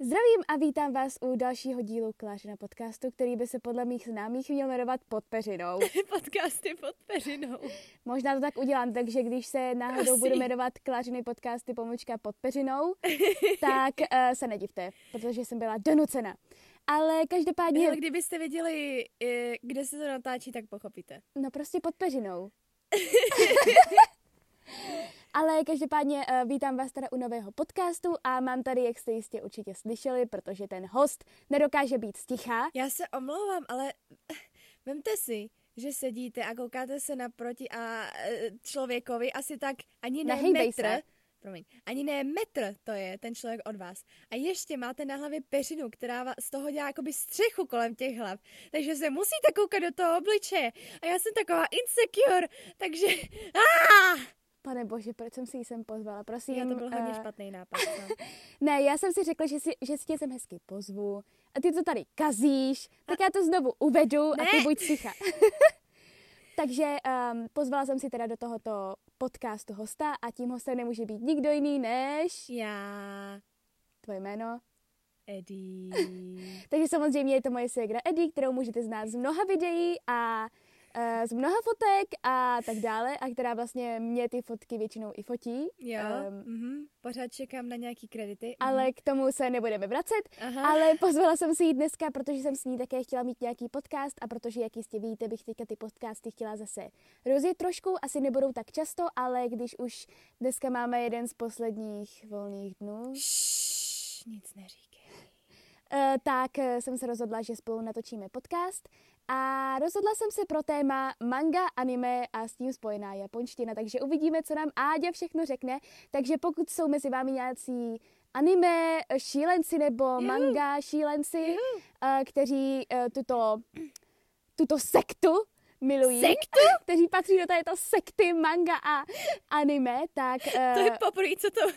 Zdravím a vítám vás u dalšího dílu Klářina podcastu, který by se podle mých známých měl jmenovat Pod peřinou. Podcasty pod peřinou. Možná to tak udělám, takže když se náhodou Asi. budu jmenovat Klářiny podcasty pomlčka pod peřinou, tak uh, se nedivte, protože jsem byla donucena. Ale každopádně, Ale kdybyste věděli, eh, kde se to natáčí, tak pochopíte. no prostě pod peřinou. Ale každopádně uh, vítám vás teda u nového podcastu a mám tady, jak jste jistě určitě slyšeli, protože ten host nedokáže být stichá. Já se omlouvám, ale vemte si, že sedíte a koukáte se naproti a eh, člověkovi asi tak ani ne Nehejbej metr. se. Promiň, ani ne metr to je ten člověk od vás. A ještě máte na hlavě peřinu, která z toho dělá jakoby střechu kolem těch hlav. Takže se musíte koukat do toho obličeje. A já jsem taková insecure, takže... Ah! Pane bože, proč jsem si ji sem pozvala? Prosím. Já to byl hodně eh, špatný nápad. No. Ne, já jsem si řekla, že, si, že si tě sem hezky pozvu a ty to tady kazíš, tak já to znovu uvedu a ty Ne. buď ticha. Takže um, pozvala jsem si teda do tohoto podcastu hosta a tím hostem nemůže být nikdo jiný než Já... tvoje jméno. Eddie. Takže samozřejmě je to moje ségra Eddie, kterou můžete znát z mnoha videí a uh, z mnoha fotek a tak dále a která vlastně mě ty fotky většinou i fotí. Jo, um, mm-hmm. pořád čekám na nějaký kredity. ale k tomu se nebudeme vracet. Aha. Ale pozvala jsem si ji dneska, protože jsem s ní také chtěla mít nějaký podcast a protože, jak jistě víte, bych teďka ty podcasty chtěla zase rozjet trošku. Asi nebudou tak často, ale když už dneska máme jeden z posledních volných dnů, Šš, nic neříkej. eh, tak eh, jsem se rozhodla, že spolu natočíme podcast. A rozhodla jsem se pro téma manga, anime a s tím spojená japonština, takže uvidíme, co nám Áďa všechno řekne. Takže pokud jsou mezi vámi nějací anime šílenci nebo manga šílenci, eh, kteří eh, tuto, tuto sektu milují, Sektu? kteří patří do této sekty manga a anime, tak To je eh, poprvé, co to, to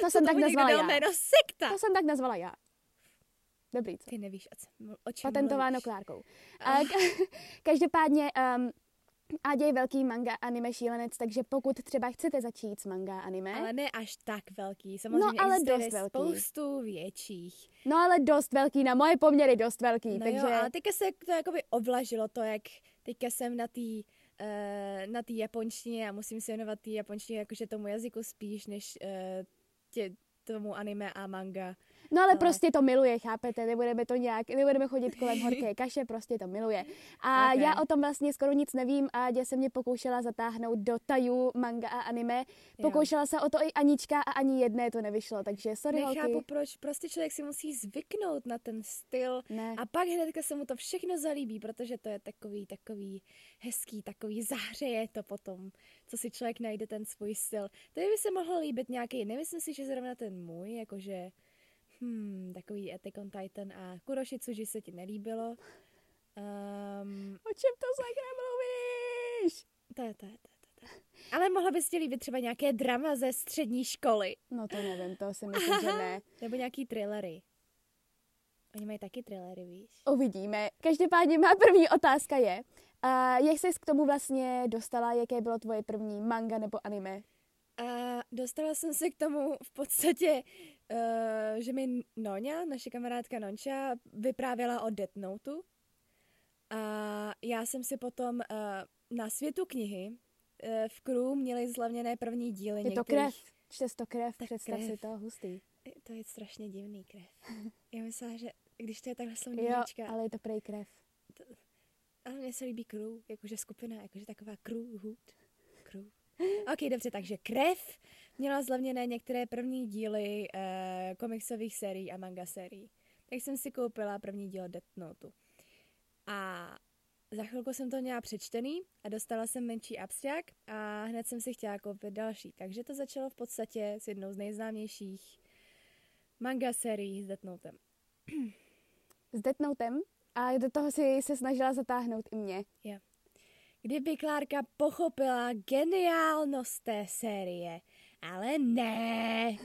co jsem tak nazvala já. jméno sekta. To jsem tak nazvala já. Dobrý, co? Ty nevíš, o, čem Patentováno mluvíš. Klárkou. A ka- každopádně um, Ádě je velký manga anime šílenec, takže pokud třeba chcete začít s manga anime, Ale ne až tak velký. Samozřejmě No, ale dost velký. spoustu větších. no ale dost velký, na moje poměry dost velký, No takže jo, ale teďka se to jakoby ovlažilo to, jak teďka jsem na té uh, na té japonštině a musím se věnovat té japonštině jakože tomu jazyku spíš, než uh, tě, tomu anime a manga. No ale ale- prostě to miluje, chápete, nebudeme to nějak, nebudeme chodit kolem horké kaše, prostě to miluje. A Ok. já o tom vlastně skoro nic nevím a Ádě se mě pokoušela zatáhnout do tajů manga a anime, Jo. pokoušela se o to i Anička a ani jedné to nevyšlo, takže sorry holky. Nechápu proč, prostě člověk si musí zvyknout na ten styl Ne. a pak hnedka se mu to všechno zalíbí, protože to je takový, takový hezký, takový zahřeje to potom, co si člověk najde ten svůj styl. To by se mohl líbit nějaký, nemyslím si, že zrovna ten můj, jakože hmm, takový Attack on Titan a Kuroshitsuji se ti nelíbilo. Um, O čem to sakra mluvíš? to je, to je, to je. Ale mohla bys ti líbit třeba nějaké drama ze střední školy. No to nevím, to si myslím, že ne. Nebo nějaký thrillery. Oni mají taky thrillery, víš? Uvidíme. Každopádně má první otázka je, uh, jak jsi k tomu vlastně dostala, jaké bylo tvoje první manga nebo anime? A dostala jsem se k tomu v podstatě, uh, že mi Noňa, naše kamarádka Nonča, vyprávěla o Death Noteu. A já jsem si potom uh, na světu knihy uh, v Crew měli zlavněné první díly Je to krev. Čte to krev, Tak představ krev. si to, hustý. To je strašně divný krev. Já myslela, že když to je takhle slovní Jo, ale... je to prej krev. ale mně se líbí Crew, jakože skupina, jakože taková Crew, hood, Crew. Ok, dobře, takže krev měla zlevněné některé první díly uh, komiksových sérií a manga sérií. Tak jsem si koupila první díl Death Note. A za chvilku jsem to měla přečtený a dostala jsem menší abstrakt a hned jsem si chtěla koupit další. Takže to začalo v podstatě s jednou z nejznámějších manga sérií s Death Notem. S Death Notem a do toho si se snažila zatáhnout i mě. Kdyby Klárka pochopila geniálnost té série, ale ne.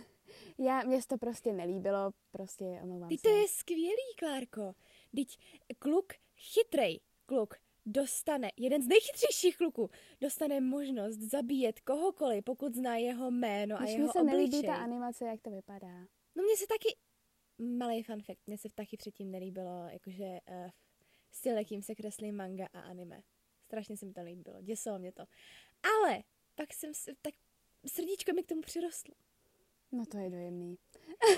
Já, se to prostě nelíbilo, prostě omlouvám Teď se. to je skvělý, Klárko. Teď kluk, chytrej kluk, dostane, jeden z nejchytřejších kluků, dostane možnost zabíjet kohokoliv, pokud zná jeho jméno a Když jeho mi se nelíbí obličej. ta animace, jak to vypadá. No mně se taky... malý fun fact, mně se taky předtím nelíbilo, jakože uh, styl, jakým se kreslí manga a anime. Strašně se mi to líbilo, děsilo mě to. Ale pak jsem, tak srdíčko mi k tomu přirostlo. No to je dojemný.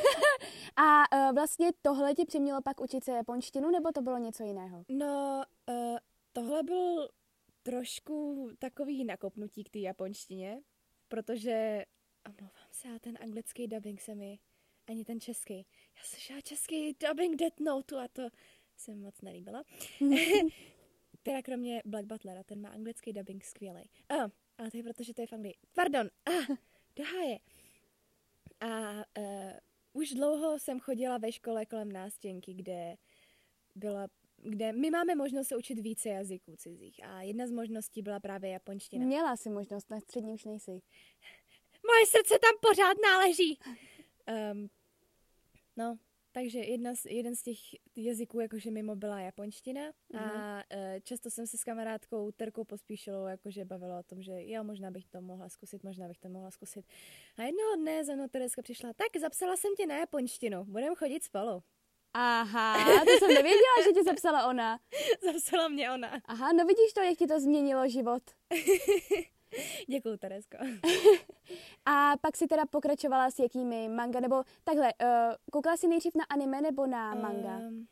a uh, vlastně tohle ti přimělo pak učit se japonštinu, nebo to bylo něco jiného? No, uh, tohle byl trošku takový nakopnutí k té japonštině, protože, omlouvám se, a ten anglický dubbing se mi, ani ten český, já slyšela český dubbing Death Note a to se mi moc nelíbila. teda kromě Black Butlera, ten má anglický dubbing skvělý. Ah, ale to je proto, že to je v Anglii. Pardon, ah, do háje. A uh, už dlouho jsem chodila ve škole kolem nástěnky, kde byla kde my máme možnost se učit více jazyků cizích a jedna z možností byla právě japonština. Měla si možnost, na střední už nejsi. Moje srdce tam pořád náleží. Um, no, takže jedna z, jeden z těch jazyků, jakože mimo byla japonština mm-hmm. a uh, často jsem se s kamarádkou Terkou Pospíšilou jakože bavila o tom, že jo, možná bych to mohla zkusit, možná bych to mohla zkusit. A jednoho dne za mnou Tereska přišla, tak zapsala jsem tě na japonštinu, budeme chodit spolu. Aha, to jsem nevěděla, že tě zapsala ona. Zapsala mě ona. Aha, no vidíš to, jak ti to změnilo život. Děkuju, Teresko. A pak si teda pokračovala s jakými manga, nebo takhle, uh, koukala jsi nejdřív na anime nebo na manga? Um,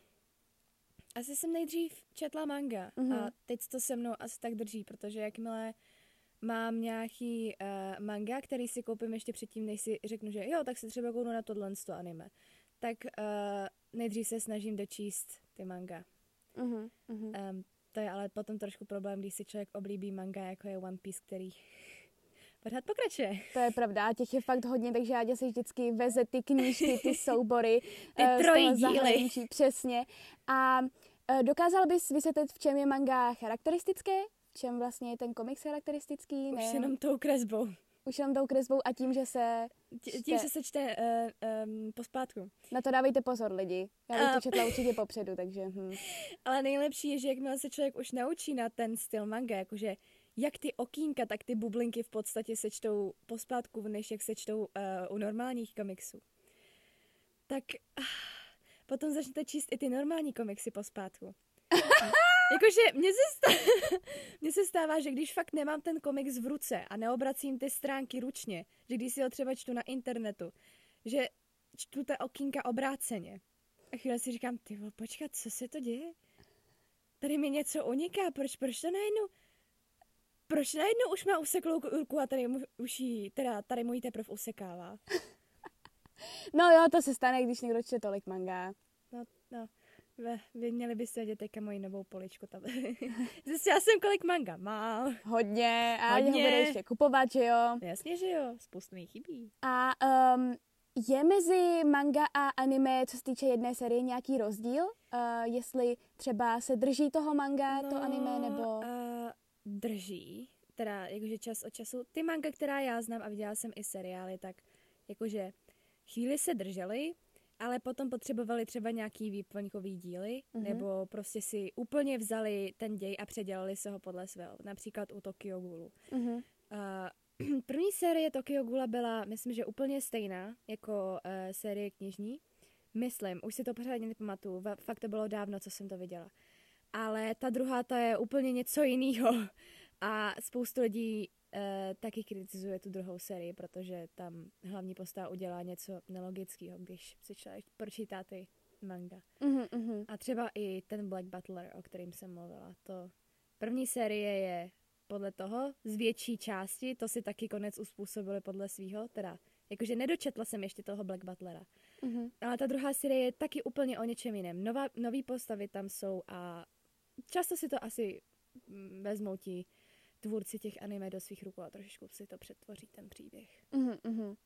asi jsem nejdřív četla manga uh-huh. a teď to se mnou asi tak drží, protože jakmile mám nějaký uh, manga, který si koupím ještě předtím, než si řeknu, že jo, tak si třeba kouknu na tohle anime. Tak uh, nejdřív se snažím dočíst ty manga. Uh-huh, uh-huh. Um, to je ale potom trošku problém, když si člověk oblíbí manga, jako je One Piece, který pořád pokračuje. To je pravda, těch je fakt hodně, takže já si vždycky veze ty knížky, ty soubory. ty uh, trojí díly. Přesně. A uh, dokázal bys vysvětlit, v čem je manga charakteristické? V čem vlastně je ten komiks charakteristický? Už ne? jenom tou kresbou. Už jenom tou kresbou a tím, že se čte. Tím, že se čte uh, um, pospátku. Na to dávejte pozor lidi. Já bych to četla určitě popředu, takže... Hm. Ale nejlepší je, že jakmile se člověk už naučí na ten styl manga, jakože jak ty okýnka, tak ty bublinky v podstatě se čtou pospátku, než jak se čtou uh, u normálních komiksů. Tak uh, potom začnete číst i ty normální komiksy pospátku. Jakože mně se, stává, mně se stává, že když fakt nemám ten komiks v ruce a neobracím ty stránky ručně, že když si ho třeba čtu na internetu, že čtu ta okýnka obráceně. A chvíli si říkám, ty počkat, co se to děje? Tady mi něco uniká, proč, proč to najednou? Proč najednou už má useklou ruku a tady mu, už jí, teda tady mu ji teprve usekává? No jo, to se stane, když někdo čte tolik manga. No, no. Vy, vy měli byste vidět teďka moji novou poličku tam. Zjistila jsem, kolik manga má. Hodně. A Hodně. ho bude ještě kupovat, že jo? Jasně, že jo. Spoustu mi chybí. A um, je mezi manga a anime, co se týče jedné série, nějaký rozdíl? Uh, jestli třeba se drží toho manga, no, to anime, nebo... Uh, drží. Teda, jakože čas od času. Ty manga, která já znám a viděla jsem i seriály, tak jakože chvíli se držely, ale potom potřebovali třeba nějaký výplňkový díly, mm-hmm. nebo prostě si úplně vzali ten děj a předělali se ho podle svého. Například u Tokyo Ghoulu. Mm-hmm. Uh, první série Tokyo Ghoula byla, myslím, že úplně stejná jako uh, série knižní. Myslím, už si to pořádně nepamatuju, fakt to bylo dávno, co jsem to viděla. Ale ta druhá, ta je úplně něco jiného. A spoustu lidí Uh, taky kritizuje tu druhou sérii, protože tam hlavní postava udělá něco nelogického, když si člověk pročítá ty manga. Uh-huh, uh-huh. A třeba i ten Black Butler, o kterým jsem mluvila, to první série je podle toho z větší části, to si taky konec uspůsobili podle svého, teda jakože nedočetla jsem ještě toho Black Butlera. Uh-huh. Ale ta druhá série je taky úplně o něčem jiném. Nová, nový postavy tam jsou a často si to asi mm, vezmou ti tvůrci těch anime do svých rukou a trošičku si to přetvoří ten příběh. Uh-huh, uh-huh.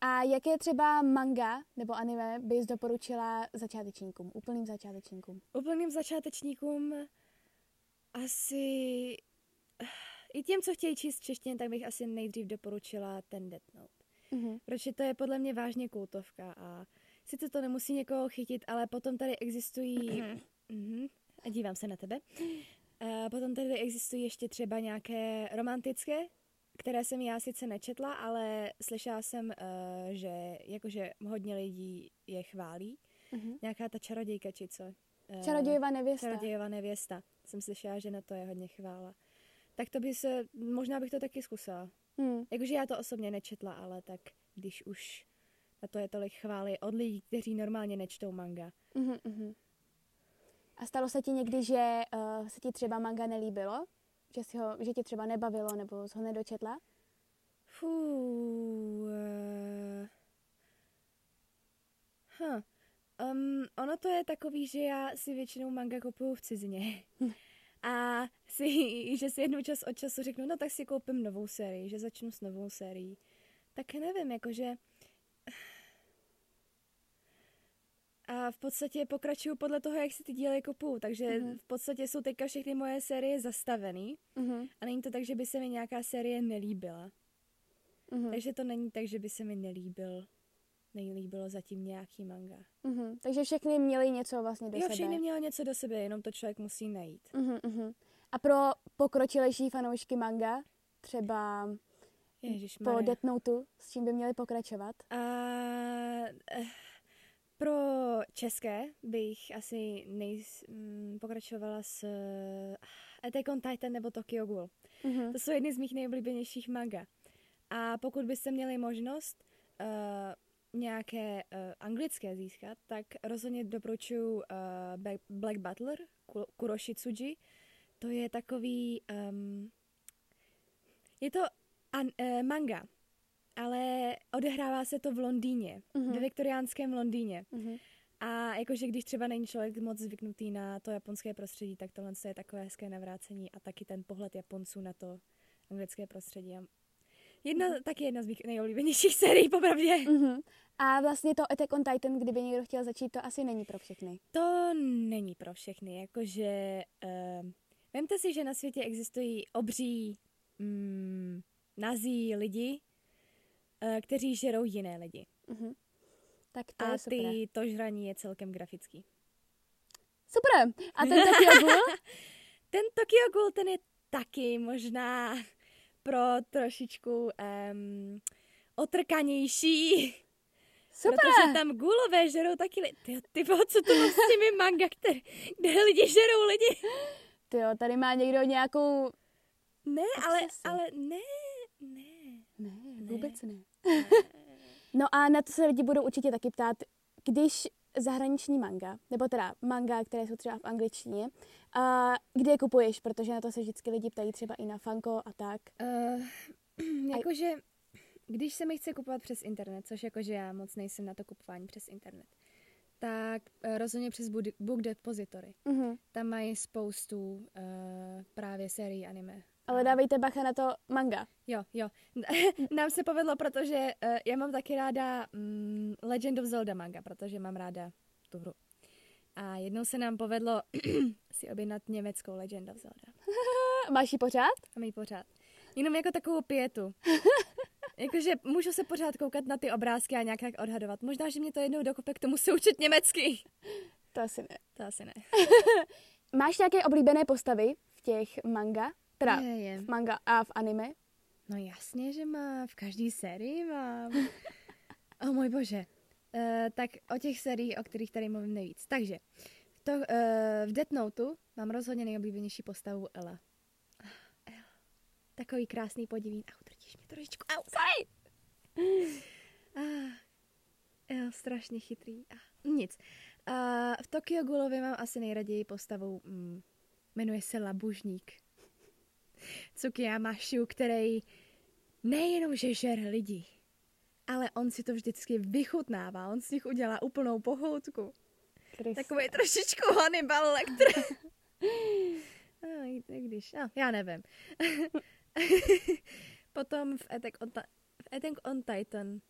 A jaké třeba manga nebo anime bys doporučila začátečníkům, úplným začátečníkům? Úplným začátečníkům asi i těm, co chtějí číst češtině, tak bych asi nejdřív doporučila ten Death Note. Uh-huh. Protože to je podle mě vážně kultovka a sice to nemusí někoho chytit, ale potom tady existují... Uh-huh. A dívám se na tebe. Uh, potom tady existují ještě třeba nějaké romantické, které jsem já sice nečetla, ale slyšela jsem, uh, že jakože hodně lidí je chválí. Uh-huh. Nějaká ta čarodějka, či co? Eh, Čarodějová nevěsta. Čarodějová nevěsta. Jsem slyšela, že na to je hodně chvála. Tak to by se, možná bych to taky zkusila. Hmm. Jakože já to osobně nečetla, ale tak když už na to je tolik chvály od lidí, kteří normálně nečtou manga. Uh-huh. A stalo se ti někdy, že uh, se ti třeba manga nelíbilo? Že, si ho, že tě třeba nebavilo nebo jsi ho nedočetla? Fú, uh, huh. um, ono to je takový, že já si většinou manga kupuju v cizině. A si, že si jednou čas od času řeknu, no tak si koupím novou sérii, že začnu s novou sérií. Tak nevím, jakože a v podstatě pokračuju podle toho, jak si ty díly kopu, takže mm-hmm. v podstatě jsou teďka všechny moje série zastavený mm-hmm. a není to tak, že by se mi nějaká série nelíbila. Mm-hmm. Takže to není tak, že by se mi nelíbil, nelíbilo zatím nějaký manga. Mm-hmm. Takže všechny měly něco vlastně do jo, sebe. Jo, všechny měly něco do sebe, jenom to člověk musí najít. Mm-hmm. A pro pokročilejší fanoušky manga, třeba po Death Note, s čím by měli pokračovat? Uh, uh, pro české bych asi nejs, mm, pokračovala s uh, Attack on Titan nebo Tokyo Ghoul. Mm-hmm. To jsou jedny z mých nejoblíbenějších manga. A pokud byste měli možnost uh, nějaké uh, anglické získat, tak rozhodně doporučuji uh, Black Butler, Kuroshi Tsuji. To je takový... Um, je to an, uh, manga, ale odehrává se to v Londýně, uh-huh. ve viktoriánském Londýně. Uh-huh. A jakože když třeba není člověk moc zvyknutý na to japonské prostředí, tak tohle je takové hezké navrácení a taky ten pohled Japonců na to anglické prostředí. Jedna, uh-huh. taky jedna z mých nejoblíbenějších sérií, popravdě. Uh-huh. A vlastně to Attack on Titan, kdyby někdo chtěl začít, to asi není pro všechny. To není pro všechny, jakože... Uh, vemte si, že na světě existují obří mm, nazí lidi, kteří žerou jiné lidi. Uh-huh. Tak to a je super. ty, to žraní je celkem grafický. Super. A ten Tokyo Ghoul? ten Tokyo Ghoul, ten je taky možná pro trošičku um, otrkanější. Super. Protože tam gulové žerou taky lidi. Ty, ty co to s těmi manga, které, kde lidi žerou lidi? Ty jo, tady má někdo nějakou... Ne, ale, ale ne. Ne, vůbec ne. no a na to se lidi budou určitě taky ptát, když zahraniční manga, nebo teda manga, které jsou třeba v angličtině, a kde je kupuješ, protože na to se vždycky lidi ptají třeba i na Funko a tak. Uh, jakože, když se mi chce kupovat přes internet, což jakože já moc nejsem na to kupování přes internet, tak uh, rozhodně přes Book Depository. Uh-huh. Tam mají spoustu uh, právě sérií anime ale dávejte bacha na to manga. Jo, jo. Nám se povedlo, protože uh, já mám taky ráda um, Legend of Zelda manga, protože mám ráda tu hru. A jednou se nám povedlo si objednat německou Legend of Zelda. Máš ji pořád? Mám ji pořád. Jenom jako takovou pětu. Jakože můžu se pořád koukat na ty obrázky a nějak tak odhadovat. Možná, že mě to jednou dokope k tomu se učit německy. To asi ne. To asi ne. Máš nějaké oblíbené postavy v těch manga? Teda je, je. v manga a v anime? No jasně, že má. V každé sérii mám. oh můj bože. Uh, tak o těch sériích, o kterých tady mluvím nejvíc. Takže to, uh, v Death Note mám rozhodně nejoblíbenější postavu Ella. Ella. Takový krásný podivín. Au, drtíš mě trošičku. Au, sorry! ah, El, strašně chytrý. Ah, nic. Uh, v Tokyo Ghulovi mám asi nejraději postavu, mm, jmenuje se Labužník. Tsukiyama Shu, který nejenom, že žer lidi, ale on si to vždycky vychutnává, on si jich udělá úplnou pohoutku. Krista. Takový trošičku Hannibal Lecter. no, když, no, já nevím. Potom v Attack on, v Attack on Titan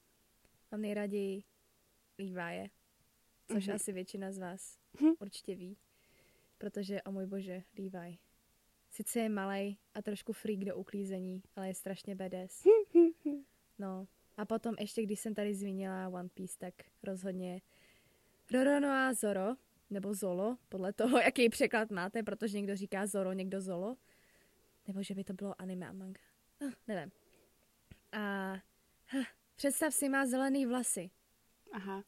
mám nejraději Levi'e, což mm-hmm. asi většina z vás určitě ví, protože, o můj bože, Levi Sice je malý a trošku freak do uklízení, ale je strašně badass. No. A potom ještě, když jsem tady zmínila One Piece, tak rozhodně Rorono a Zoro, nebo Zolo, podle toho, jaký překlad máte, protože někdo říká Zoro, někdo Zolo. Nebo že by to bylo anime a manga. No, nevím. A huh, představ si, má zelený vlasy. Aha.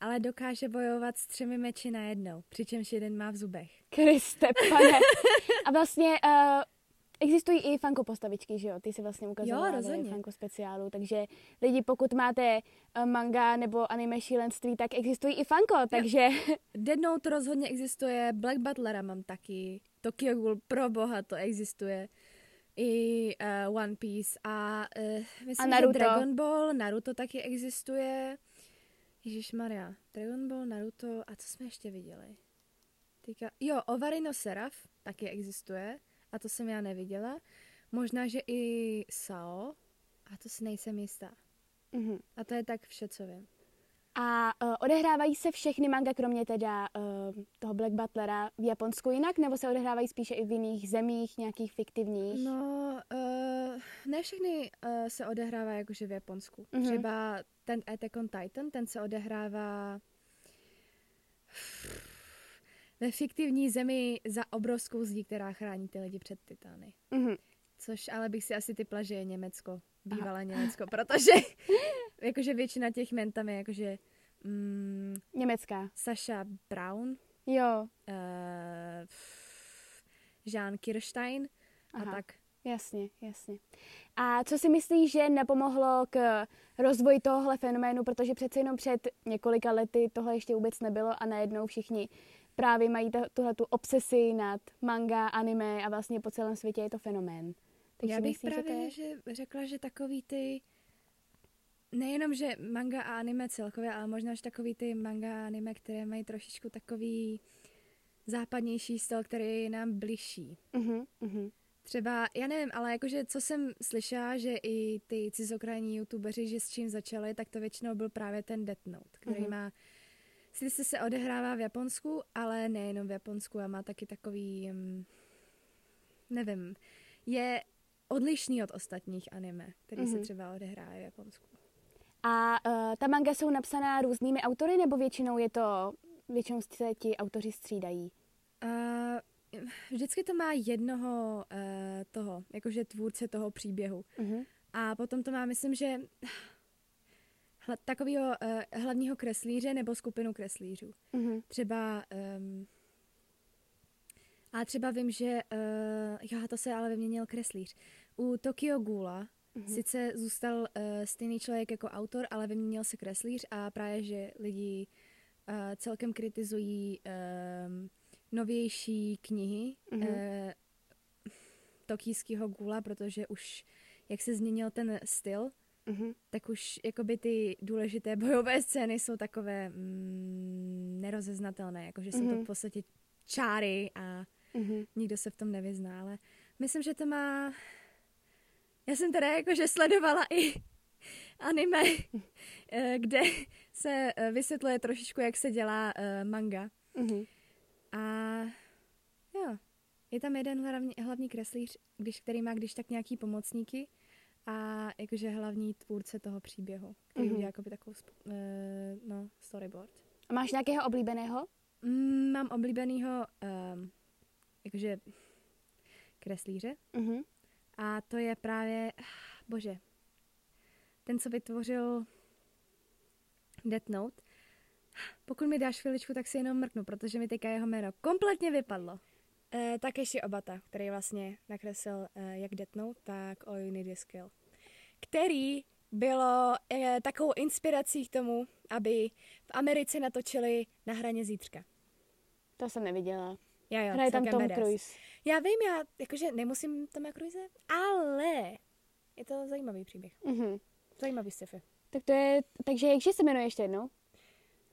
Ale dokáže bojovat s třemi meči najednou, přičemž jeden má v zubech. Kriste, pane. A vlastně uh, existují i fanko postavičky, že jo? Ty si vlastně ukazovala Jo, rozhodně. fanko speciálu, takže lidi, pokud máte uh, manga nebo anime šílenství, tak existují i fanko, takže Dead Note rozhodně existuje, Black Butlera mám taky, Tokyo Ghoul, pro boha to existuje, i uh, One Piece a uh, myslím, A Naruto. že Dragon Ball, Naruto taky existuje. Ježíš Maria, Dragon Ball, Naruto a co jsme ještě viděli? Týka... Jo, Ovarino Seraph taky existuje a to jsem já neviděla. Možná, že i Sao a to si nejsem jistá. uh A to je tak vše, co vím. A uh, odehrávají se všechny manga, kromě teda uh, toho Black Butlera v Japonsku jinak, nebo se odehrávají spíše i v jiných zemích, nějakých fiktivních? No, uh, ne všechny uh, se odehrává jakože v Japonsku. Mhm. Mm-hmm. Třeba ten Attack on Titan, ten se odehrává ve fiktivní zemi za obrovskou zdí, která chrání ty lidi před titány. Uh-huh. Což ale bych si asi typla, že je Německo, bývalé Německo, protože jakože většina těch men tam je jakože mm, Německá. Sasha Brown, Jo, uh, Jean Kirstein a Aha. tak. Jasně, jasně. A co si myslíš, že nepomohlo k rozvoji tohohle fenoménu, protože přece jenom před několika lety tohle ještě vůbec nebylo a najednou všichni právě mají tuhle tu obsesi nad manga, anime a vlastně po celém světě je to fenomén. Tak Já bych myslíš, že to právě je? že řekla, že takový ty nejenom, že manga a anime celkově, ale možná, že takový ty manga a anime, které mají trošičku takový západnější styl, který je nám bližší. Uh-huh, uh-huh. Třeba, já nevím, ale jakože co jsem slyšela, že i ty cizokrajní youtubeři, že s čím začali, tak to většinou byl právě ten Death Note, který Mhm. má, sice se odehrává v Japonsku, ale nejenom v Japonsku a má taky takový, um, nevím, je odlišný od ostatních anime, který se Mhm. třeba odehrává v Japonsku. A uh, ta manga jsou napsaná různými autory, nebo většinou je to, většinou se ti autoři střídají? Uh, vždycky to má jednoho uh, toho, jakože tvůrce toho příběhu. Uh-huh. A potom to má, myslím, že hla, takového uh, hlavního kreslíře nebo skupinu kreslířů. Uh-huh. Třeba, um, a třeba vím, že, uh, jo, to se ale vyměnil kreslíř. U Tokyo Ghoula Mhm. sice zůstal uh, stejný člověk jako autor, ale vyměnil se kreslíř a právě, že lidi uh, celkem kritizují um, novější knihy Mhm. uh, tokijského Ghula, protože už jak se změnil ten styl, Uh-huh. tak už jakoby ty důležité bojové scény jsou takové mm, nerozeznatelné, jakože jsou to Mhm. v podstatě čáry a Uh-huh. nikdo se v tom nevyzná, ale myslím, že to má... Já jsem teda jakože sledovala i anime, eh, kde se eh, vysvětluje trošičku, jak se dělá eh, manga. Uh-huh. A jo, je tam jeden hlavní, hlavní kreslíř, když, který má když tak nějaký pomocníky a jakože hlavní tvůrce toho příběhu, který Mhm. mm-hmm. udělá jakoby takovou eh, no, storyboard. A máš nějakého oblíbeného? Mm, mám oblíbenýho um, jakože kreslíře Uh-huh. a to je právě, bože, ten, co vytvořil Death Note. Pokud mi dáš chviličku, tak si jenom mrknu, protože mi teďka jeho jméno kompletně vypadlo. Uh, Takeshi Obata, který vlastně nakreslil uh, jak Death Note, tak All You Need Is Kill. Který bylo uh, takovou inspirací k tomu, aby v Americe natočili Na hraně zítřka. To jsem neviděla. Já jo, Hraje tam Tom badass. Cruise. Já vím, já jakože nemusím Toma Cruise, ale je to zajímavý příběh. Uh-huh. Zajímavý sci-fi. Tak to je, takže jakže se jmenuje ještě jednou?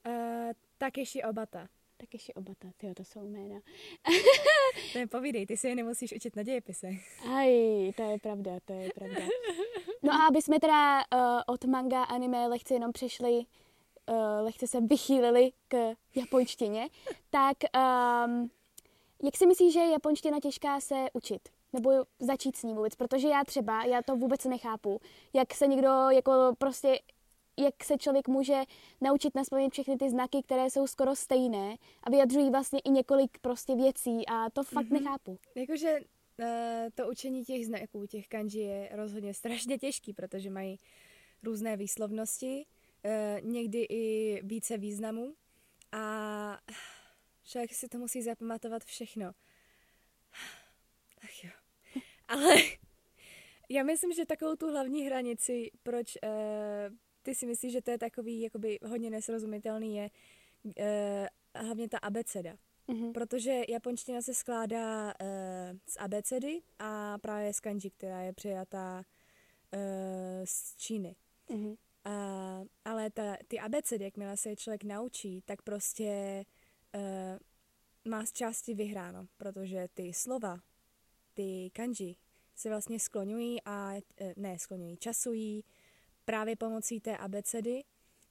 Uh, Takeshi Obata. Tak ještě obata, tyjo, to jsou jména. To je povídej, ty si je nemusíš učit na dějepise. Aj, to je pravda, to je pravda. No a aby jsme teda uh, od manga anime lehce jenom přešli, uh, lehce se vychýlili k japonštině, tak um, jak si myslíš, že je japonština těžká se učit? Nebo začít s ní vůbec? Protože já třeba, já to vůbec nechápu, jak se někdo jako prostě jak se člověk může naučit naspamět všechny ty znaky, které jsou skoro stejné a vyjadřují vlastně i několik prostě věcí a to fakt mm-hmm. nechápu. Jakože uh, to učení těch znaků, těch kanji je rozhodně strašně těžký, protože mají různé výslovnosti uh, někdy i více významů a člověk si to musí zapamatovat všechno. Ach jo. Ale já myslím, že takovou tu hlavní hranici, proč uh, ty si myslíš, že to je takový jakoby hodně nesrozumitelný, je uh, hlavně ta abeceda. Mm-hmm. Protože japonština se skládá uh, z abecedy a právě z kanji, která je přijatá uh, z Číny. Mm-hmm. Uh, ale ta, ty abecedy, jakmile se člověk naučí, tak prostě uh, má z části vyhráno, protože ty slova, ty kanji, se vlastně skloňují a, uh, ne skloňují, časují právě pomocí té abecedy.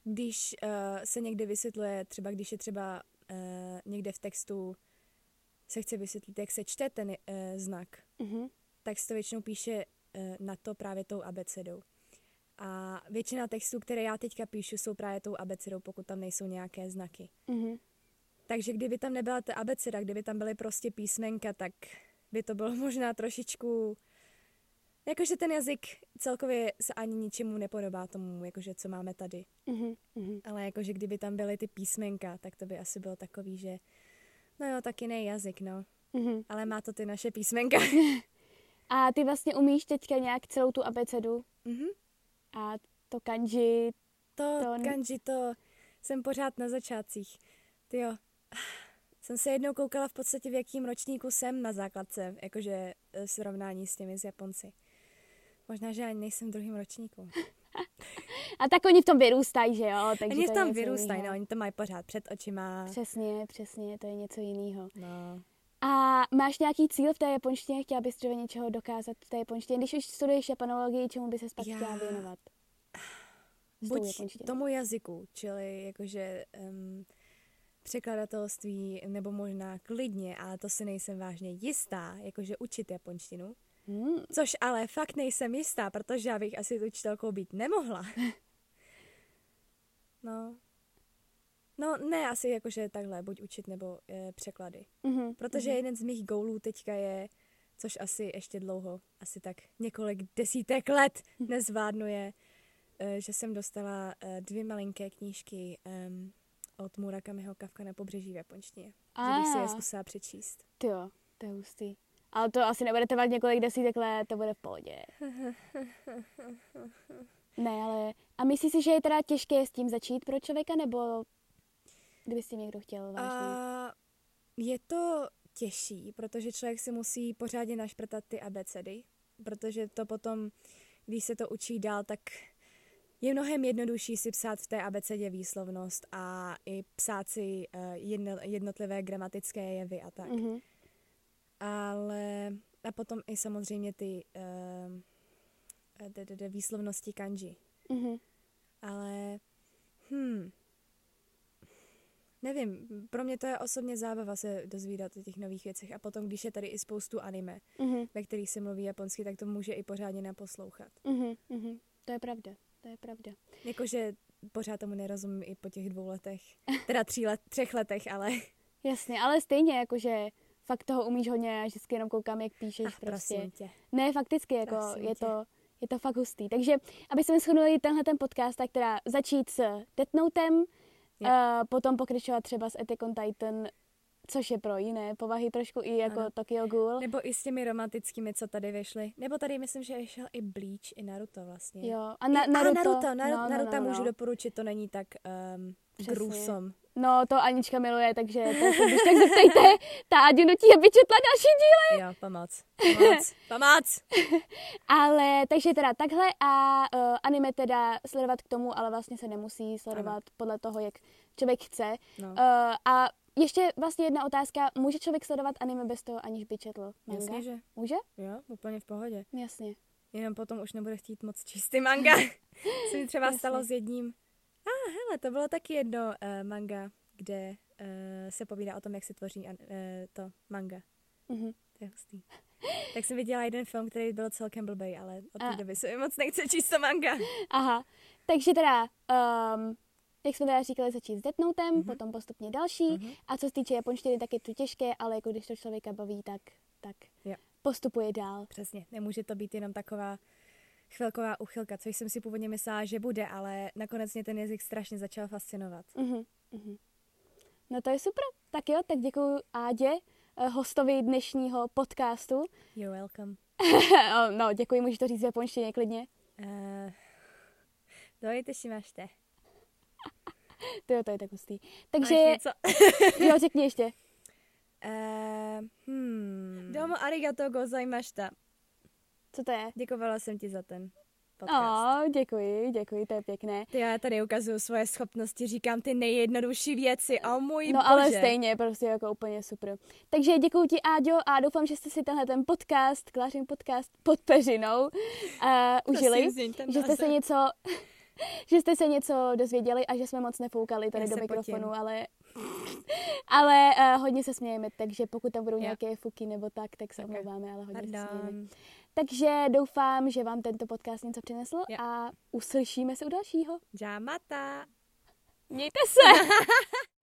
Když uh, se někde vysvětluje, třeba když je třeba uh, někde v textu se chce vysvětlit, jak se čte ten uh, znak, mm-hmm. tak se to většinou píše uh, na to právě tou abecedou. A většina textů, které já teďka píšu, jsou právě tou abecedou, pokud tam nejsou nějaké znaky. Mm-hmm. Takže kdyby tam nebyla ta abeceda, kdyby tam byly prostě písmenka, tak by to bylo možná trošičku... Jakože ten jazyk celkově se ani ničemu nepodobá tomu, jakože co máme tady. Mm-hmm. Ale jakože kdyby tam byly ty písmenka, tak to by asi bylo takový, že no jo, tak jiný jazyk, no. Mm-hmm. Ale má to ty naše písmenka. A ty vlastně umíš teďka nějak celou tu abecedu? Mm-hmm. A to kanji... To, to kanji, to jsem pořád na začátcích. Ty jo, jsem se jednou koukala v podstatě, v jakým ročníku jsem na základce, jakože e, srovnání s těmi z Japonci. Možná, že ani nejsem v druhém ročníku. A tak oni v tom vyrůstají, že jo? Takže oni v tom vyrůstají, no, oni to mají pořád před očima. Přesně, přesně, to je něco jiného. No. A máš nějaký cíl v té japonštině? Chtěla bys třeba něčeho dokázat v té japonštině? Když už studuješ japanologii, čemu by se pak Já... chtěla věnovat? Buď tomu jazyku, čili jakože um, překladatelství, nebo možná klidně, ale to si nejsem vážně jistá, jakože učit japonštinu. Hmm. Což ale fakt nejsem jistá, protože já bych asi učitelkou být nemohla. no. No ne, asi jakože takhle, buď učit nebo e, překlady. Mm-hmm. Protože mm-hmm. jeden z mých goalů teďka je, což asi ještě dlouho, asi tak několik desítek let nezvládnu je, e, že jsem dostala e, dvě malinké knížky e, od Murakamiho Kafka na pobřeží v japonštině. A. Že bych si je zkusila přečíst. Ty jo, to je hustý. Ale to asi nebude trvat několik desítek let, to bude v pohodě. ne, ale... A myslíš si, že je teda těžké s tím začít pro člověka, nebo kdyby s tím někdo chtěl vážně? Uh, je to těžší, protože člověk si musí pořádně našprtat ty abecedy, protože to potom, když se to učí dál, tak je mnohem jednodušší si psát v té abecedě výslovnost a i psát si jedno, jednotlivé gramatické jevy a tak. Mm-hmm. Ale a potom i samozřejmě ty uh, výslovnosti kanji. Mm-hmm. Ale hm, nevím, pro mě to je osobně zábava se dozvídat o těch nových věcech a potom, když je tady i spoustu anime, mm-hmm. ve kterých se mluví japonsky, tak to může i pořádně naposlouchat. Mm-hmm. To je pravda to je pravda. Jakože pořád tomu nerozumím i po těch dvou letech. Teda tří let, třech letech, ale... Jasně, ale stejně, jakože fakt toho umíš hodně, já vždycky jenom koukám, jak píšeš Ach, prostě. Tě. Ne, fakticky, jako je to, je to fakt hustý. Takže, aby jsme shodnuli tenhle ten podcast, tak teda začít s Death Notem, uh, potom pokračovat třeba s Attack on Titan, Což je pro jiné povahy trošku i jako ano. Tokyo Ghoul. Nebo i s těmi romantickými, co tady vyšly. Nebo tady myslím, že vyšel i Bleach, i Naruto vlastně. Jo, a, na, Naruto. A Naruto, Naruto, no, Naruto no, no, můžu no. doporučit, to není tak um, grusom. No, to Anička miluje, takže to když tak zeptejte, ta Adi nutí, aby četla další díly. Jo, pomoc. Pomoc. pomoc. ale, takže teda takhle a uh, anime teda sledovat k tomu, ale vlastně se nemusí sledovat ano. podle toho, jak člověk chce. No. Uh, a ještě vlastně jedna otázka. Může člověk sledovat anime bez toho, aniž by četl manga? Jasně, že. Může? Jo, úplně v pohodě. Jasně. Jenom potom už nebude chtít moc číst ty manga. Se mi třeba Jasně. stalo s jedním. A ah, hele, to bylo taky jedno uh, manga, kde uh, se povídá o tom, jak se tvoří uh, to manga. Mm-hmm. To je hustý. Tak jsem viděla jeden film, který byl celkem blbej, ale od té doby se moc nechce číst to manga. Aha, takže teda um, jak jsme teda říkali, začít s Death Notem, mm-hmm. potom postupně další. Mm-hmm. A co se týče japonštiny, tak je to těžké, ale jako když to člověka baví, tak, tak postupuje dál. Přesně, nemůže to být jenom taková chvilková uchylka, což jsem si původně myslela, že bude, ale nakonec mě ten jazyk strašně začal fascinovat. Uh-huh, uh-huh. No to je super. Tak jo, tak děkuji Ádě, eh, hostovi dnešního podcastu. You're welcome. no, děkuji, můžeš to říct v japonštině klidně. Uh, dojte si mášte. To jo, to je tak hustý. Takže, jo, řekni ještě. Uh, hmm. Domo arigato gozaimashita. Co to je? Děkovala jsem ti za ten podcast. Oh, děkuji, děkuji, to je pěkné. Ty já tady ukazuju svoje schopnosti, říkám ty nejjednodušší věci, o můj No bože. ale stejně, prostě jako úplně super. Takže děkuji ti, Áďo, a doufám, že jste si tenhle ten podcast, Klářin podcast pod peřinou uh, užili. Že jste se něco že jste se něco dozvěděli a že jsme moc nefoukali tady Já do mikrofonu, potím. ale ale uh, hodně se smějeme, takže pokud tam budou nějaké fuky nebo tak, tak se omlouváme, ale hodně se smějeme. Takže doufám, že vám tento podcast něco přinesl Jo. a uslyšíme se u dalšího. Jamata. Mějte se!